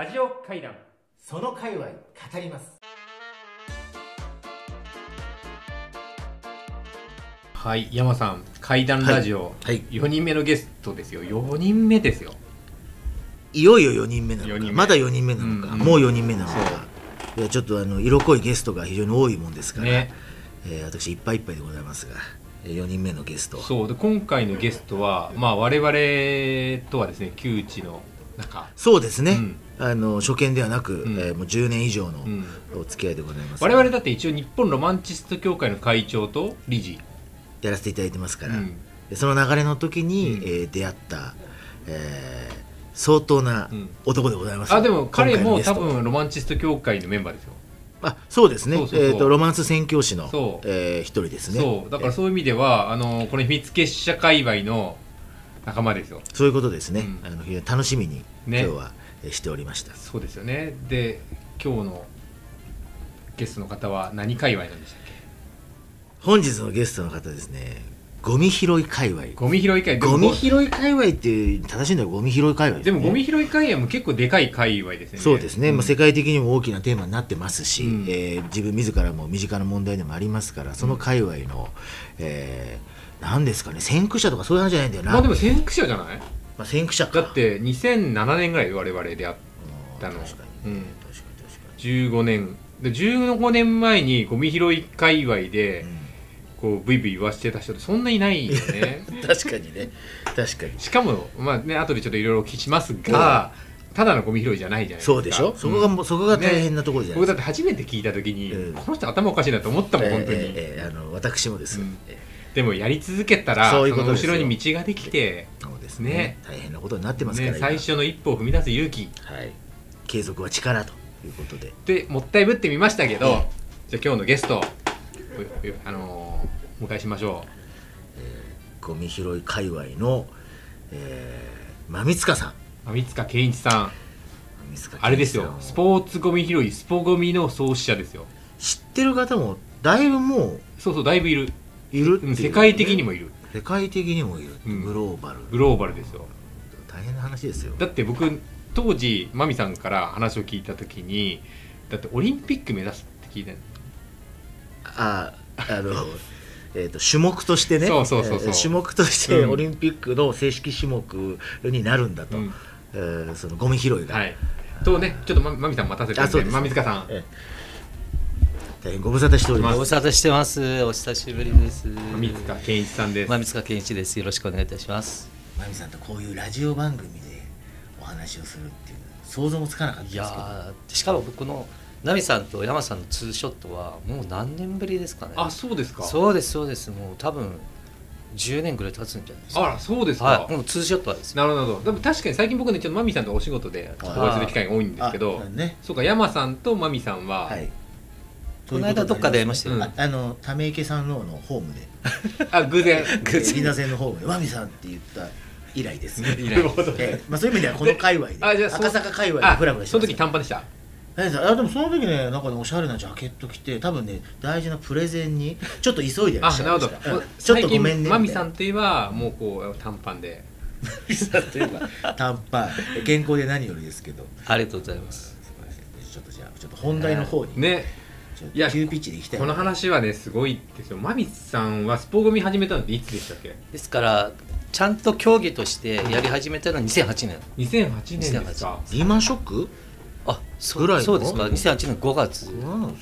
ラジオ会談。その界隈語ります。はい山さん。会談ラジオ、はい。4人目のゲストですよ。4人目ですよ。いよいよ4人目なの四人目。かまだ4人目なのか、うんもう4人目なのか。いやちょっとあの色濃いゲストが非常に多いもんですから、ね。えー私いっぱいいっぱいでございますが4人目のゲスト。そう。で今回のゲストはまあ我々とはですね旧知のなんかそうですね、うんあの初見ではなく、ん。えーもう10年以上のうん。お付き合いでございます、我々だって一応日本ロマンチスト協会の会長と理事。やらせていただいてますから、その流れの時に、うん。えー出会った、えー相当なうん。男でございます、あでも彼も多分ロマンチスト協会のメンバーですよ。あそうですね。えー、とロマンス宣教師のそう。えー一人ですね。そう。だからえーそういう意味ではあのこの秘密結社界隈の仲間ですよ。そういうことですね、うん。あの非常に楽しみに、ね。今日はえーしておりました。そうですよね。で今日のゲストの方は何界隈なんでしたっけ？本日のゲストの方ですねゴミ拾い界隈。ゴミ拾い界ゴミ拾い界隈っていう正しいんだよゴミ拾い界隈でもゴミ拾拾い界隈も結構でかい界隈ですよね。そうですね、ん。まあ、世界的にも大きなテーマになってますし、うん。えー自分自らも身近な問題でもありますからその界隈の、えー何ですかね先駆者とかそういう話じゃないんだよな、まあでも先駆者じゃない？まあ、先駆者か。だって2007年ぐらい我々で会っうんたの確かに、うん。確かに確か15年。で15年前にゴミ拾い界隈でに、こうブイブイ言わしてた人ってそんなにないよね。う ん確かにね。確かに。しかもまあね後でちょっといろいろお聞きしますがただのゴミ拾いじゃないじゃないですか。そうでしょ、そこがもうそこが大変なところじゃないですか、僕だって初めて聞いた時に、うん。この人頭おかしいなと思ったもん、本当に、えーえーあの私もです、でもやり続けたらそういう後ろに道ができて、ーそうですね。ね。大変なことになってますから、ね、今。最初の一歩を踏み出す勇気。はい、継続は力ということで。でもったいぶってみましたけど、えじゃあ今日のゲストおあのーお迎えしましょゴミ拾い界隈の、えー、馬見塚さん。う三塚健一さん。あれですよ。スポーツゴミ拾いスポゴミの創始者ですよ。知ってる方もだいぶもそうそうだいぶいる、ういるね、うん世界的にもいる。世界的にもいる、う。ん。グローバル。グローバルですよ。大変な話ですよ。だって僕当時マミさんから話を聞いた時にだってオリンピック目指すって聞いたの。ああの えーと種目としてね。そうそうそうそう。えー種目としてうん。オリンピックの正式種目になるんだと、うん。えーそのゴミ拾いが、はい。とねちょっとまマミさん待たせてるんであそうです。マミ塚さん。えー大変ご無沙汰しておりますご無沙汰してます。お久しぶりです。マミ塚健一さんです、まみつか健一です。よろしくお願いいたします。まみさんとこういうラジオ番組でお話をするっていう想像もつかなかったですいけどやーしかも僕のナミさんと山さんのツーショットはもう何年ぶりですかね。あそうですかそうですそうです。もう多分10年ぐらい経つんじゃないですあからそうですか、はい。もうツーショットはですね。なるほどでも確かに最近僕ねちょっとマミさんとお仕事でお会いする機会が多いんですけどあねそうか山さんとマミさんは、はいこの間どっかで会いましたよ。うん。ああのため池さんののホームで。あ偶然。えリナ線のホームで「わみさん」って言った以来ですね。ええまあ、そういう意味ではこの界隈であじゃあそ赤坂界隈あでフラフラしてその時短パンでした？何さんあでもその時ねなんかねおしゃれなジャケット着て多分ね大事なプレゼンにちょっと急いでらっしゃいあなるほど。ましたうんちょっ最とごめんね近マミさみんといえばもうこう短パンで。マミさんといえば短パン。健康で何よりですけど。ありがとうございます。ちょっとじゃあちょっと本題の方に、ねいや急ピッチでいきたい。この話はねすごいですよ。マミさんはスポゴミ始めたのっていつでしたっけ？ですからちゃんと競技としてやり始めたのは2008年。2008年ですか？リーマンショック？あそぐらいの？うそうですか。2008年5月。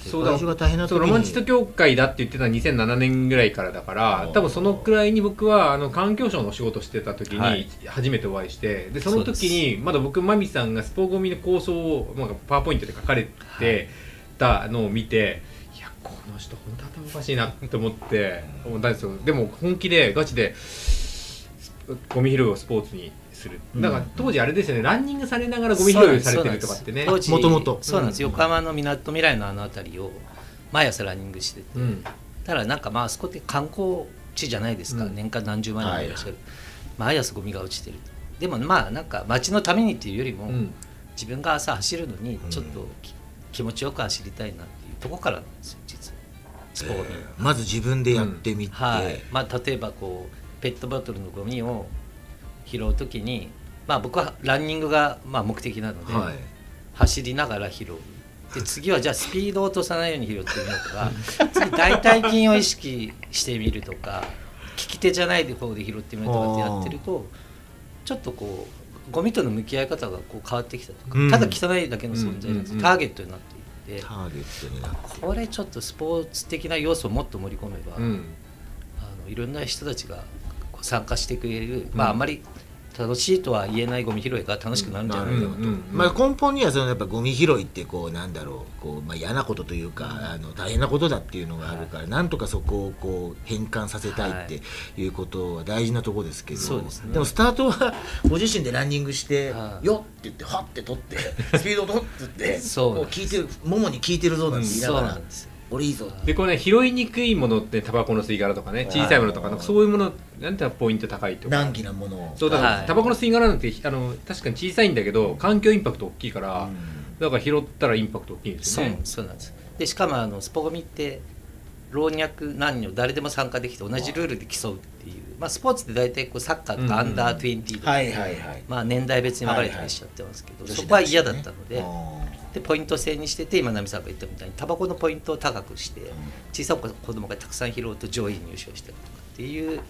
そうだ。が大変な時に。そうロマンチスト協会だって言ってたのは2007年ぐらいからだから多分そのくらいに僕はあの環境省の仕事してた時にはい。初めてお会いしてでそのそう時にまだ僕マミさんがスポゴミの構想をなんかパワーポイントで書かれてたのを見ていやこの人本当頭おかしいなと思って思ったんですよ。でも本気でガチでゴミ拾いをスポーツにする。だから当時あれですよね。ランニングされながらゴミ拾いをされてるとかってね。もともと。そうなんです、うん。横浜のみなとみらいのあの辺りを毎朝ランニングしてて、うん。ただなんかまああそこって観光地じゃないですか、うん。年間何十万人もいらっしゃる、毎朝ゴミが落ちてる。とでもまあなんか街のためにっていうよりも、うん。自分が朝走るのにちょっと気持ちよく走りたいなっていうところからなんですよ実は。スポーツ、まず自分でやってみて、はい。まあ、例えばこうペットボトルのゴミを拾う時に、まあ、僕はランニングがまあ目的なので、はい。走りながら拾う。で次はじゃあスピードを落とさないように拾ってみようとか 次大腿筋を意識してみるとか利き手じゃない方で拾ってみるとかってやってるとちょっとこうゴミとの向き合い方がこう変わってきたとか、うん。ただ汚いだけの存在なんです、うんターゲットになっていって、ターゲットになって。これちょっとスポーツ的な要素をもっと盛り込めば、うん。あのいろんな人たちが参加してくれる、まああん。まり楽しいとは言えないゴミ拾いが楽しくなるんじゃないかなと、うんうん。まあ、根本にはそのやっぱゴミ拾いってこうなんだろうこう、まあ、嫌なことというか、あの大変なことだっていうのがあるから、なんとかそこをこう変換させたいってい。うことは大事なところですけど、そうですね。もスタートはご自身でランニングして「はい。よっ!」って言ってはって取ってスピード取ってって そうこう聞いてるももに効いてるぞなんて言いなそうがらなんですよ「俺いいぞ」でこれね拾いにくいものってタバコの吸い殻とかね小さいものとかなんかそういうものなんてポイント高いとか。難儀なものを。そうだから、はい。タバコの吸い殻なんてあの確かに小さいんだけど環境インパクト大きいから、うん。だから拾ったらインパクト大きいんですよね。そうなんです。でしかもあのスポゴミって老若男女誰でも参加できて同じルールで競うっていう、まあ、スポーツって大体こうサッカーとかアンダー20とか、はいはいはいまあ、年代別に分かれたりしちゃってますけど、そこは嫌だったので,、でポイント制にしてて今波さんが言ったみたいにタバコのポイントを高くして小さい子供がたくさん拾うと上位に入賞したりとかっていう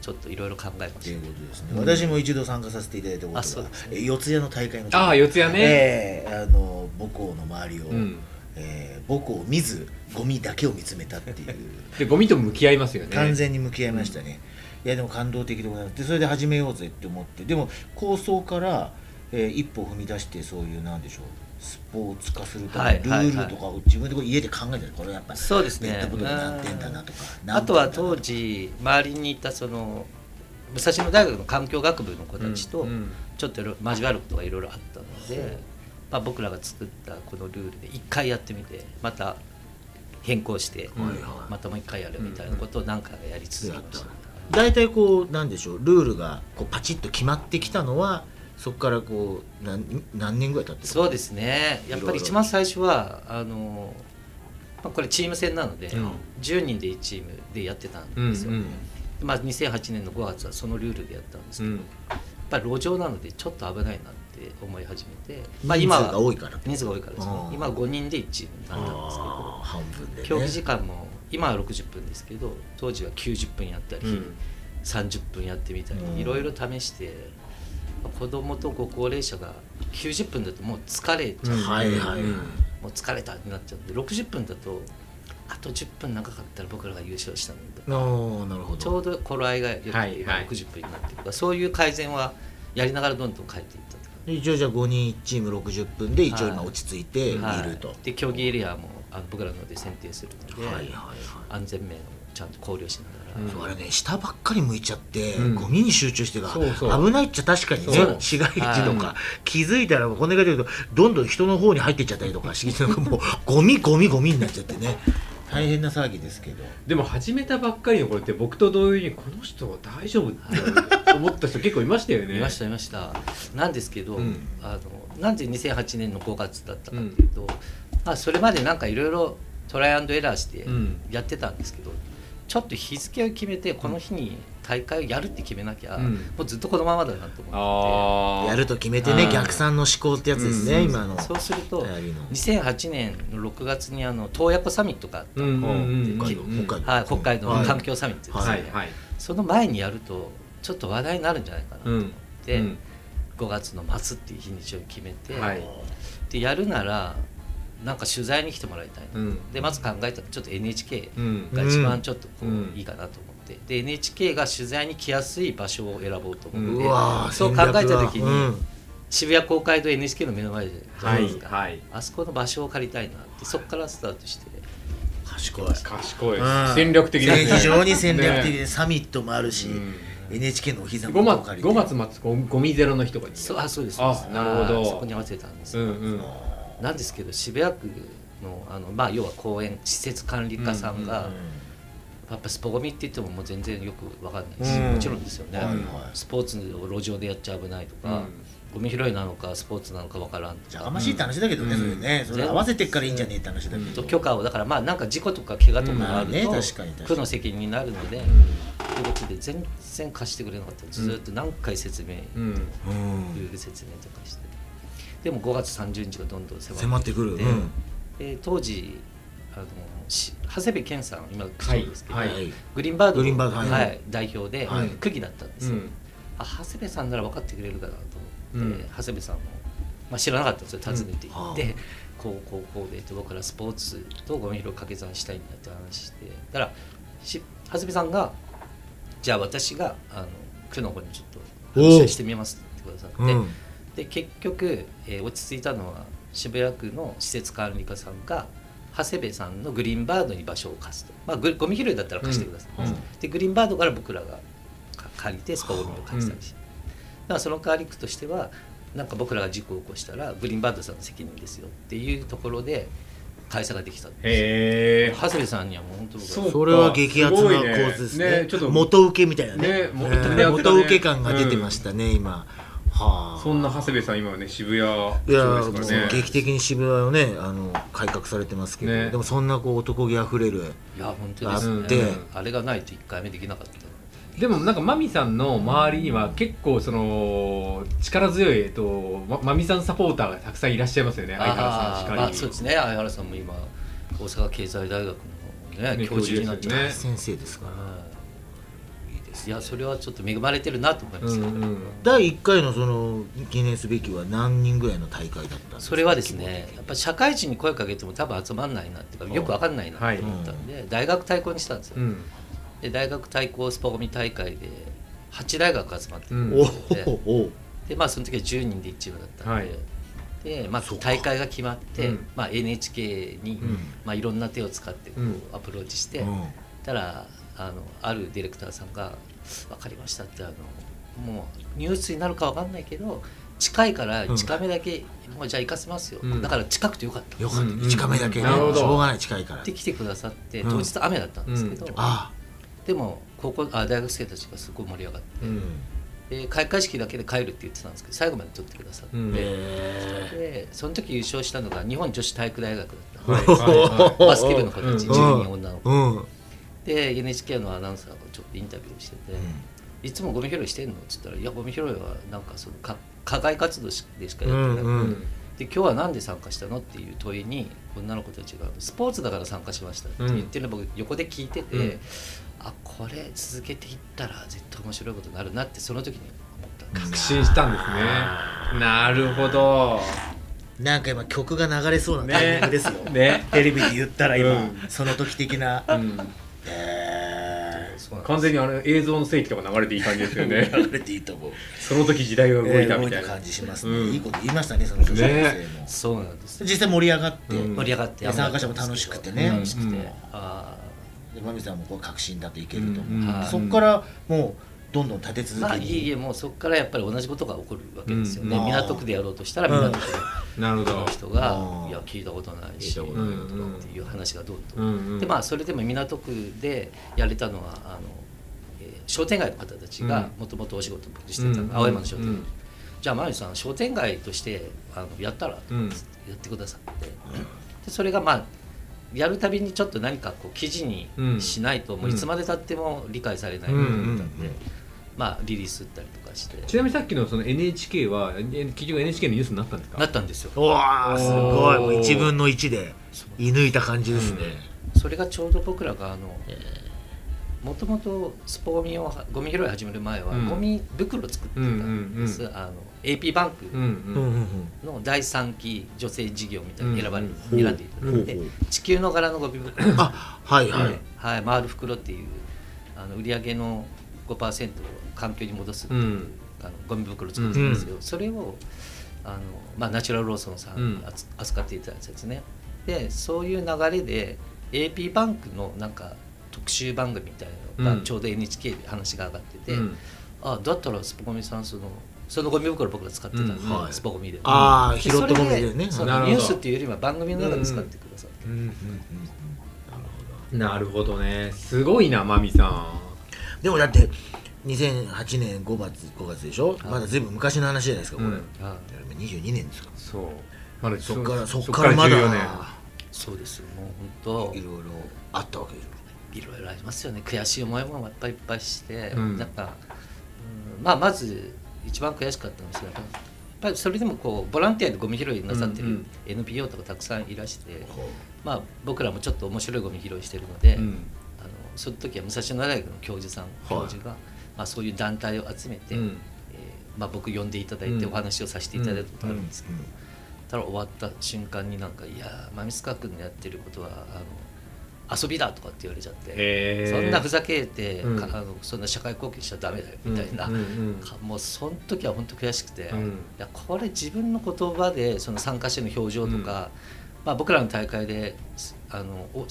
ちょっといろいろ考えまっていうしたことですね、私も一度参加させていただいたことがねえ四谷の大会の時。ああ四谷ね、ええあの母校の周りを、うん。えー母校を見ずゴミだけを見つめたっていう。でゴミと向き合いますよね。完全に向き合いましたね、いやでも感動的でございます。でそれで始めようぜって思って。でも構想から、えー一歩踏み出してそういうなんでしょうスポーツ化するためのルはいはい。ールとかを自分でこう家で考えてるこれやっぱそうですね。ペットボトル何点だなとかあとは当時周りにいたその武蔵野大学の環境学部の子たちとちょっと交わることがいろいろあったので、まあ、僕らが作ったこのルールで一回やってみてまた変更して、またもう一回やるみたいなことを何回かやり続けました、大体こうなんでしょうルールがこうパチッと決まってきたのはそこからこう何何年ぐらい経ってるそうですね。やっぱり一番最初はあの、まあ、これチーム戦なので、うん。10人で1チームでやってたんうんですよ、うんまあ、2008年の5月はそのルールでやったんですけど、うん。やっぱり路上なのでちょっと危ないなって思い始めて、まあ、今人数はが多いから。人数が多いからですね。今は5人で1チームになったんですけど半分でね。競技時間も今は60分ですけど当時は90分やったり、うん。30分やってみたりうん。いろいろ試して子供とご高齢者が90分だともう疲れちゃう、うん。はいはいもう疲れたってなっちゃうんで60分だとあと10分長かったら僕らが優勝したのにとかあーなるほど。ちょうど頃合いがよくて今はいはい。60分になってるとかそういう改善はやりながらどんどん変えていったと。一応じゃあ5人1チーム60分で一応今はい。落ち着いてい。るはいと、で競技エリアもあの僕らので選定するので、はいはいはい。安全面をちゃんと考慮しながら、うん。そうあれね下ばっかり向いちゃって、うん。ゴミに集中してが危ないっちゃ確かにね市街地とか、は気づいたらこんな感じでどんどん人の方に入ってっちゃったりとか してなんかもうゴミゴミゴミになっちゃってね。大変な騒ぎですけど。でも始めたばっかりの頃って僕と同様にこの人は大丈夫って思った人結構いましたよね。いましたいました。なんですけど、うん。あのなんで2008年の5月だったかっていうと、まあ、それまでなんかいろいろトライアンドエラーしてうん。やってたんですけど、ちょっと日付を決めてこの日に大会をやるって決めなきゃ、うん。もうずっとこのままだなと思ああやると決めてねうん。逆算の思考ってやつですね、うん。今の。ってそうすると流行りの。2008年の6月にあの洞爺湖サミットがあったうんうんうん北海道。の環境サミットです。ね、はい。はい。その前にやるとちょっと話題になるんじゃないかなと思って、うん。5月の末っていう日にちを決めて、はい。でやるならなんか取材に来てもらいたいな、うん。でまず考えたらちょっと NHK うん。が一番ちょっとこう、うんいいかなと思って。で NHK が取材に来やすい場所を選ぼうと思って、うわーそう考えた時に、うん。渋谷公会堂 NHK の目の前じゃないですか、はいはい。あそこの場所を借りたいなってそこからスタートして。賢い。賢い。うん。戦略的ですね非常に戦略的ね。でサミットもあるし、うん。NHK のお膝5元を月借りて。5月末ゴミゴミゼロの日とかに。そうあそうです。あそうですなるほど。あそこに合わせたんですよ、うんうんなんですけど渋谷区のあの、まあ、要は公園施設管理課さんが、うんやっぱスポゴミって言ってももう全然よく分かんないし、うん。もちろんですよね、はいはい。スポーツを路上でやっちゃ危ないとか、ゴミ拾いなのかスポーツなのか分からんじゃがましいって話だけどね、うん。それね。それ合わせてっからいいんじゃねえって話だけど、と許可をだからまあなんか事故とか怪我とかがあると、うん。区の責任になるので、ということで全然貸してくれなかった。ずーっと何回説明、うんうんうん。ルール説明とかしてででも5月30日がどんどん迫って迫ってくる、でうん。で当時あのし長谷部健さん今区長ですけど、はい。はい。グリーンバードグリーンバードはい。はい代表で、はい。区議だったんですよ、うん。あ長谷部さんなら分かってくれるかなと思って、うん。長谷部さんも、まあ、知らなかったんですよ。訪ねて行って、うんはこうこうこうで僕らスポーツとゴミ拾い掛け算したいんだって話して。だからし長谷部さんがじゃあ私があの区の方にちょっと話をしてみますって言ってくださって、うんで結局、えー落ち着いたのは渋谷区の施設管理課さんが長谷部さんのグリーンバードに場所を貸すと、まあ、グゴミ拾いだったら貸してください、うん。うんでグリーンバードから僕らがか借りてスポゴミを貸したりして、だからその代わり区としてはなんか僕らが事故を起こしたらグリーンバードさんの責任ですよっていうところで会社ができたんです長谷部さんにはもう本当そうそれは激アツな構図ですね。ねちょっと元請けみたいなね。ね元請け感が出てましたね、今。はあそんな長谷部さん今はね渋谷いやそうですからね劇的に渋谷をねあの改革されてますけど、ね。でもそんなこう男気あふれるいや本当ですね。あって。あれがないと1回目できなかったでもなんかマミさんの周りには結構その力強いえっとまマミさんサポーターがたくさんいらっしゃいますよね。相原さんしかり、まあ、そうですね。相原さんも今大阪経済大学の、ねね教授になっちゃって、ね。先生ですから、はいいやそれはちょっと恵まれてるなと思いまうす、んうん。第1回のその記念すべきは何人ぐらいの大会だったんですか？それはですねやっぱ社会人に声かけても多分集まんないなっていうかよくわかんないなって思ったんで、大学対抗にしたんですよ、うん。で大学対抗スポゴミ大会で8大学集まってで。まあその時は10人で1チームだったんで、はい。でまあ大会が決まって、うん。まあ、NHK に、ん。まあ、いろんな手を使ってこううん。アプローチして、うん。たらあのあるディレクターさんが「分かりました」ってあのもうニュースになるか分かんないけど近いから近めだけ、もうじゃあ行かせますよ、うん。だから近くてよかった。よかった、うん。うん1カメだけね。なるほど。しょうがない近いから。で来てくださってうん。当日雨だったんですけど、うん。あでも高校あ大学生たちがすごい盛り上がってうん。で開会式だけで帰るって言ってたんですけど最後まで撮ってくださって、うん。えでその時優勝したのが日本女子体育大学だったはい。はい。はバスケ部の子たちうん。10人女の子。ー、うんで NHK のアナウンサーがちょっとインタビューしてて、いつもゴミ拾いしてんの?」っつったら「いやゴミ拾いはなんかそのか課外活動しでしかやってない、うんうん。で今日は何で参加したの?」っていう問いに女の子たちが「スポーツだから参加しました」って言ってるのを僕横で聞いてて、うんあこれ続けていったら絶対面白いことになるなってその時に思ったんです。確信したんですね。なるほど。なんか今曲が流れそうなタイミングですよ、ね。テレビで言ったら今、うん。その時的な、うんえ完全にあの映像の世紀とか流れていい感じですよね。ー、流れていいと思う。その時時代が動いたみたいな、感じしますね、うん。いいこと言いましたねその女子高生も、そうなんです実際盛り上がって、うん。盛り上がってで参加者も楽しくてね。楽しくて、うん。あでマミさんもこう確信だといけると思う、うん。はいそこからもうどんどん立てー続けに、まあいえいえもうそこからやっぱり同じことが起こるわけですよね、うん。港区でやろうとしたら港区の人がうん「いや聞いたことないし」とかっていう話がどうと、でまあそれでも港区でやれたのはあの、えー商店街の方たちがもともとお仕事僕してた、うん。青山の商店街、うん。じゃあ真由さん商店街としてあのやったら、うん。やってくださって、でそれがまあやるたびにちょっと何かこう記事にしないと、んもういつまでたっても理解されないと思ったんで、まあリリースったりとかして。ちなみにさっきのその NHK はえ結局 NHK のニュースになったんですか？なったんですよ。うわーすごい。おーもう1分の1で射抜いた感じですね、それがちょうど僕らがあのもともとスポゴミをゴミ拾い始める前は、うん。ゴミ袋を作ってたんです、うんうんあの AP バンクうんうん。うんの第3期女性事業みたいに選ばれ、うんうん選んでいただいて、地球の柄のゴミ袋。あはいはい、はい、回る袋っていうあの売り上げの5%を環境に戻すあのゴミ袋を作ってるんですよ、それをあの、まあ、ナチュラルローソンさんうん。にあつ扱っていただいたやつね。でそういう流れで AP バンクのなんか特集番組みたいなのうん。がちょうど NHK で話が上がってて、うん。あだったらスポゴミさんそのそのゴミ袋僕ら使ってたんで、うん。はい。スポゴミで。ああで拾ったゴミでね。そニュースっていうよりは番組の中で使ってくださって、うん。うん。うん。うん。なるほどねすごいなマミさんでもだって2008年5月5月でしょ、い。まだずいぶん昔の話じゃないですかこれ、うん。あ22年ですか。そう。まだそっからそっそからまだ。14年。そうですよ。もう本当。いろいろあったわけでしいろいろありますよね。悔しい思いもいっぱいいっぱいして、うん。なんか、うん。まあまず一番悔しかったのはやっぱぱりそれでもこうボランティアでゴミ拾いなさってるうん NPO とかたくさんいらして、ほまあ、僕らもちょっと面白いゴミ拾いしてるので、うんその時は武蔵野大学の教授さん教授が、まあ、そういう団体を集めて、うん。えーまあ、僕呼んでいただいてうん。お話をさせていただいたことうあるんですけど、うん。ただ終わった瞬間になんか「いやー馬水川君のやってることはあの遊びだ」とかって言われちゃって。そんなふざけて、うん。かあのそんな社会貢献しちゃダメだよみたいな、うん。うんうん。かもうその時は本当悔しくて、うん。いやこれ自分の言葉でその参加者の表情とか、まあ、僕らの大会ですあのお、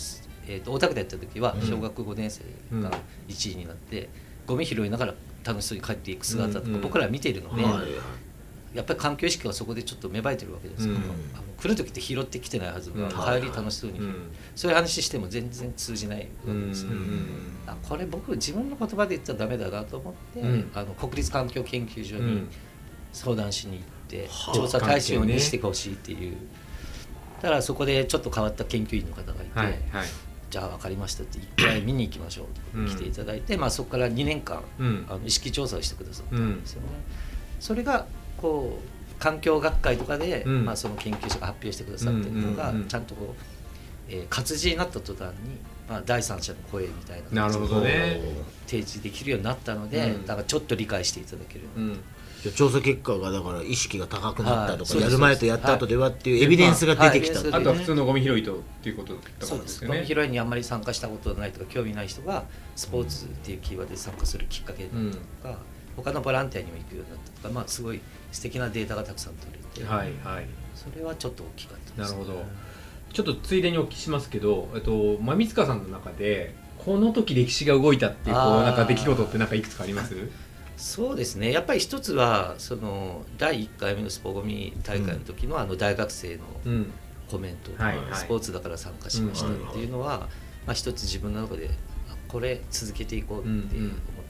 えー、と大田区でやった時はうん。小学5年生が1位になって、ゴミ拾いながら楽しそうに帰っていく姿とか、僕らは見ているので、やっぱり環境意識はそこでちょっと芽生えてるわけですけど、来る時って拾ってきてないはずが、うん。帰り楽しそうに、うんそういう話しても全然通じないわけですね。うん。あこれ僕自分の言葉で言ったらダメだなと思って、うん。あの国立環境研究所にうん。相談しに行って、はあ。調査対象にしてほしいっていう、だからそこでちょっと変わった研究員の方がいて、はいはいじゃあ分かりましたって一回見に行きましょうと来ていただいて、まあ、そこから2年間、うん。あの意識調査をしてくださったんですよね。それがこう環境学会とかで、うん。まあ、その研究者が発表してくださってるのが、うんうんうんちゃんとこう、えー活字になった途端に、まあ、第三者の声みたいななるほどね。提示できるようになったので、うん。だからちょっと理解していただけるようにうんじゃあ調査結果がだから意識が高くなったとか、はいやる前とやった後ではっていうエビデンスが出てきたはいあとは普通のゴミ拾いとっていうことだったそうです。よねゴミ拾いにあんまり参加したことないとか興味ない人がスポーツっていうキーワードで参加するきっかけになったとか、他のボランティアにも行くようになった。とか、まあ、すごい素敵なデータがたくさん取れて、はいはい。それはちょっと大きかったです、なるほど。ちょっとついでにお聞きしますけど、えっと、馬光川さんの中でこの時歴史が動いたっていうこうなんか出来事ってなんかいくつかあります？そうですね。やっぱり一つはその第1回目のスポゴミ大会の時のあの大学生のうん。コメント、はいはい。スポーツだから参加しましたっていうのは、まあ、一つ自分の中であこれ続けていこうって思っ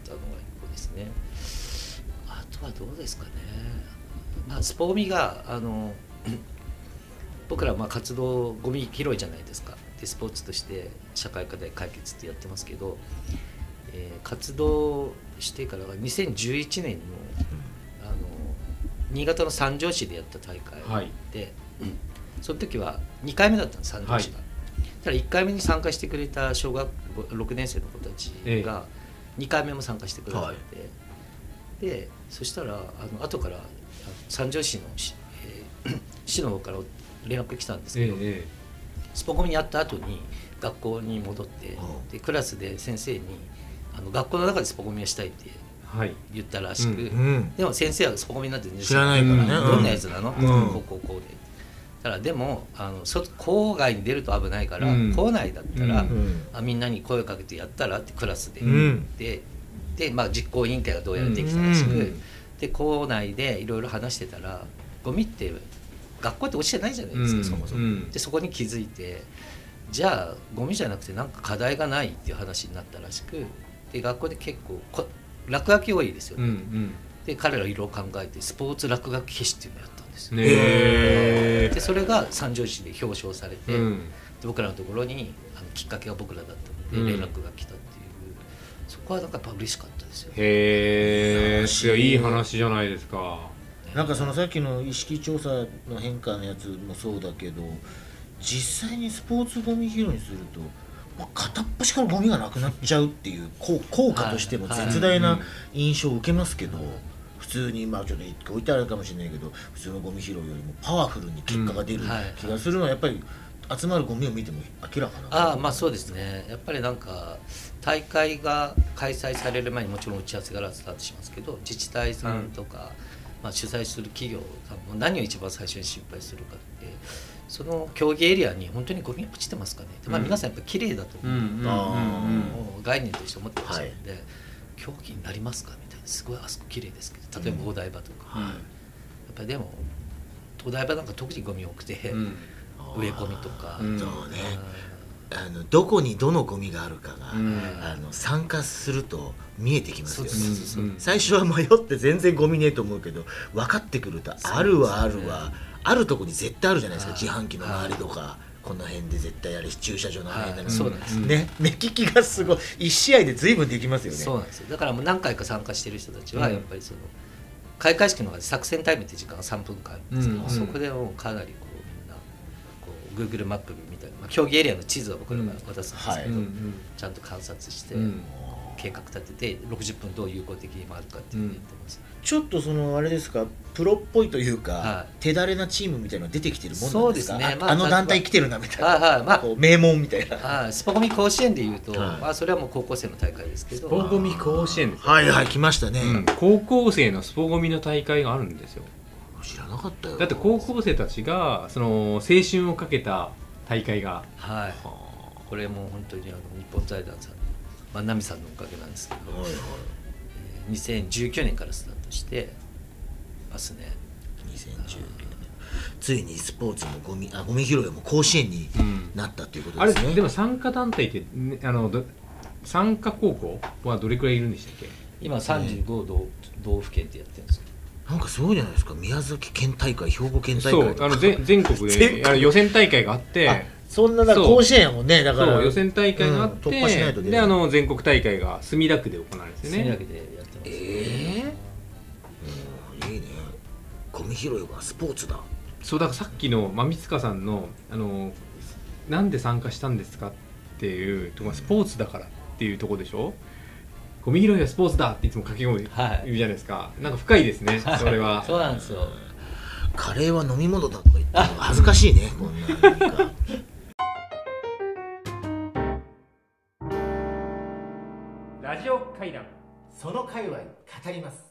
たのが一個ですね、あとはどうですかね、まあ、スポゴミがあの 僕らまあ活動ゴミ拾いじゃないですか。でスポーツとして社会課題解決ってやってますけど、えー活動してからが2011年のあの新潟の三条市でやった大会で、はい。うん。その時は2回目だったんです三条市が、ただ1回目に参加してくれた小学校6年生の子たちえが2回目も参加してくださって、でそしたらあの後から三条市の市,、えー 市の方から連絡が来たんですけど、ええスポコミやった後に学校に戻って、うん。でクラスで先生にあの学校の中でスポコミをしたいってはい。言ったらしく、うんうん。でも先生はスポコミなんて知らないからね。うんどんなやつなの、うん。こうこうこうで。ただでもあの外郊外に出ると危ないから、うん。校内だったら、うん。うんあみんなに声をかけてやったらってクラスで、うん。でで、まあ、実行委員会がどうやらできたらしく、うん。で校内でいろいろ話してたらゴミって学校って落ちてないじゃないですか、うん。そもそも、うん。でそこに気づいてじゃあゴミじゃなくてなんか課題がないっていう話になったらしくで学校で結構こ落書き多いですようんうね、ん。で彼らいろいろ考えてスポーツ落書き消しっていうのをやったんですよ、ねへでそれが三条市で表彰されて、うん。で僕らのところにあのきっかけが僕らだったのうん。で連絡が来たっていう、そこはなんかやっぱ嬉しかったですよ。ねへえいい話じゃないですか。なんかそのさっきの意識調査の変化のやつもそうだけど実際にスポーツゴミ拾いにするとまあ片っ端からゴミがなくなっちゃうっていう効効果としてもはい絶大なうん。印象を受けますけど普通にまあちょっと置いてあるかもしれないけど普通のゴミ拾いよりもパワフルに結果が出る気がするのはやっぱり集まるゴミを見ても明らかなああまあそうですね。やっぱりなんか大会が開催される前にもちろん打ち合わせからスタートしますけど自治体さんとか、まあ、主催する企業さんも何を一番最初に心配するかってその競技エリアに本当にゴミ落ちてますかね。って、まあ、うん皆さんやっぱ綺麗だと思う、うんうんうんあもう概念として思ってますので、競技になりますかみたいな。すごいあそこ綺麗ですけど例えばお台場とか、うんやっぱりでもお台場なんか特にゴミ多くて、うん。植え込みとか、うんそうね。あのどこにどのゴミがあるかが、うん。あの参加すると見えてきますよね。最初は迷って全然ゴミねえと思うけど分かってくるとあるはあるはあるとこに絶対あるじゃないですか。はい。自販機の周りとか。この辺で絶対あれ駐車場の間はいに。そうなんです。ね。目利きがすごい。1試合で随分できますよね。そうなんですよ。だからもう何回か参加してる人たちはうん。やっぱりその、開会式の作戦タイムって時間が3分間あるんですけど、うん。うん。そこでもうかなりこうみんなこう Google マップみたいな、まあ、競技エリアの地図を僕らが渡すんですけど、はい。うんうん。ちゃんと観察して、うん。計画立てて60分どう有効的に回るかっていうのをやってます、ちょっとそのあれですかプロっぽいというか、はい。手だれなチームみたいなの出てきてるもんなんですか？そうですね。まあああの団体来てるなみたいな、まあ名門みたいな。ああスポコミ甲子園でいうと、はい。まあ、それはもう高校生の大会ですけど。スポゴミ甲子園はいはい来ましたね、うん、高校生のスポゴミの大会があるんですよ。知らなかったよ。だって高校生たちがその青春をかけた大会が。はい。これもう本当にあ。の日本財団さん万波さんのおかげなんですけど、はいはいえー2019年からスタートしてますね。2019年。ついにスポーツもゴミあゴミ拾いも甲子園にうんなったっていうことあれですね、でも参加団体って、ね、あのど参加高校はどれくらいいるんでしたっけ？今35道,、道府県でやってるんですよ。なんかすごいじゃないですか。宮崎県大会兵庫県大そ会とか。う。あの全全国 全国。であの予選大会があって。あそんな甲子園やもんねだから。そう予選大会があって、うんであの全国大会が墨田区で行われるんですよね。墨田区でやってます、えうんいいね。ゴミ拾いはスポーツだ。そうだからさっきの馬光さんのあのなんで参加したんですかっていうところスポーツだからっていうところでしょ？ゴミ拾いはスポーツだっていつも掛け声はい。言うじゃないですか、なんか深いですねそれは。そうなんですよ。カレーは飲み物だとか言って恥ずかしいねこんなラジオ会談その界隈語ります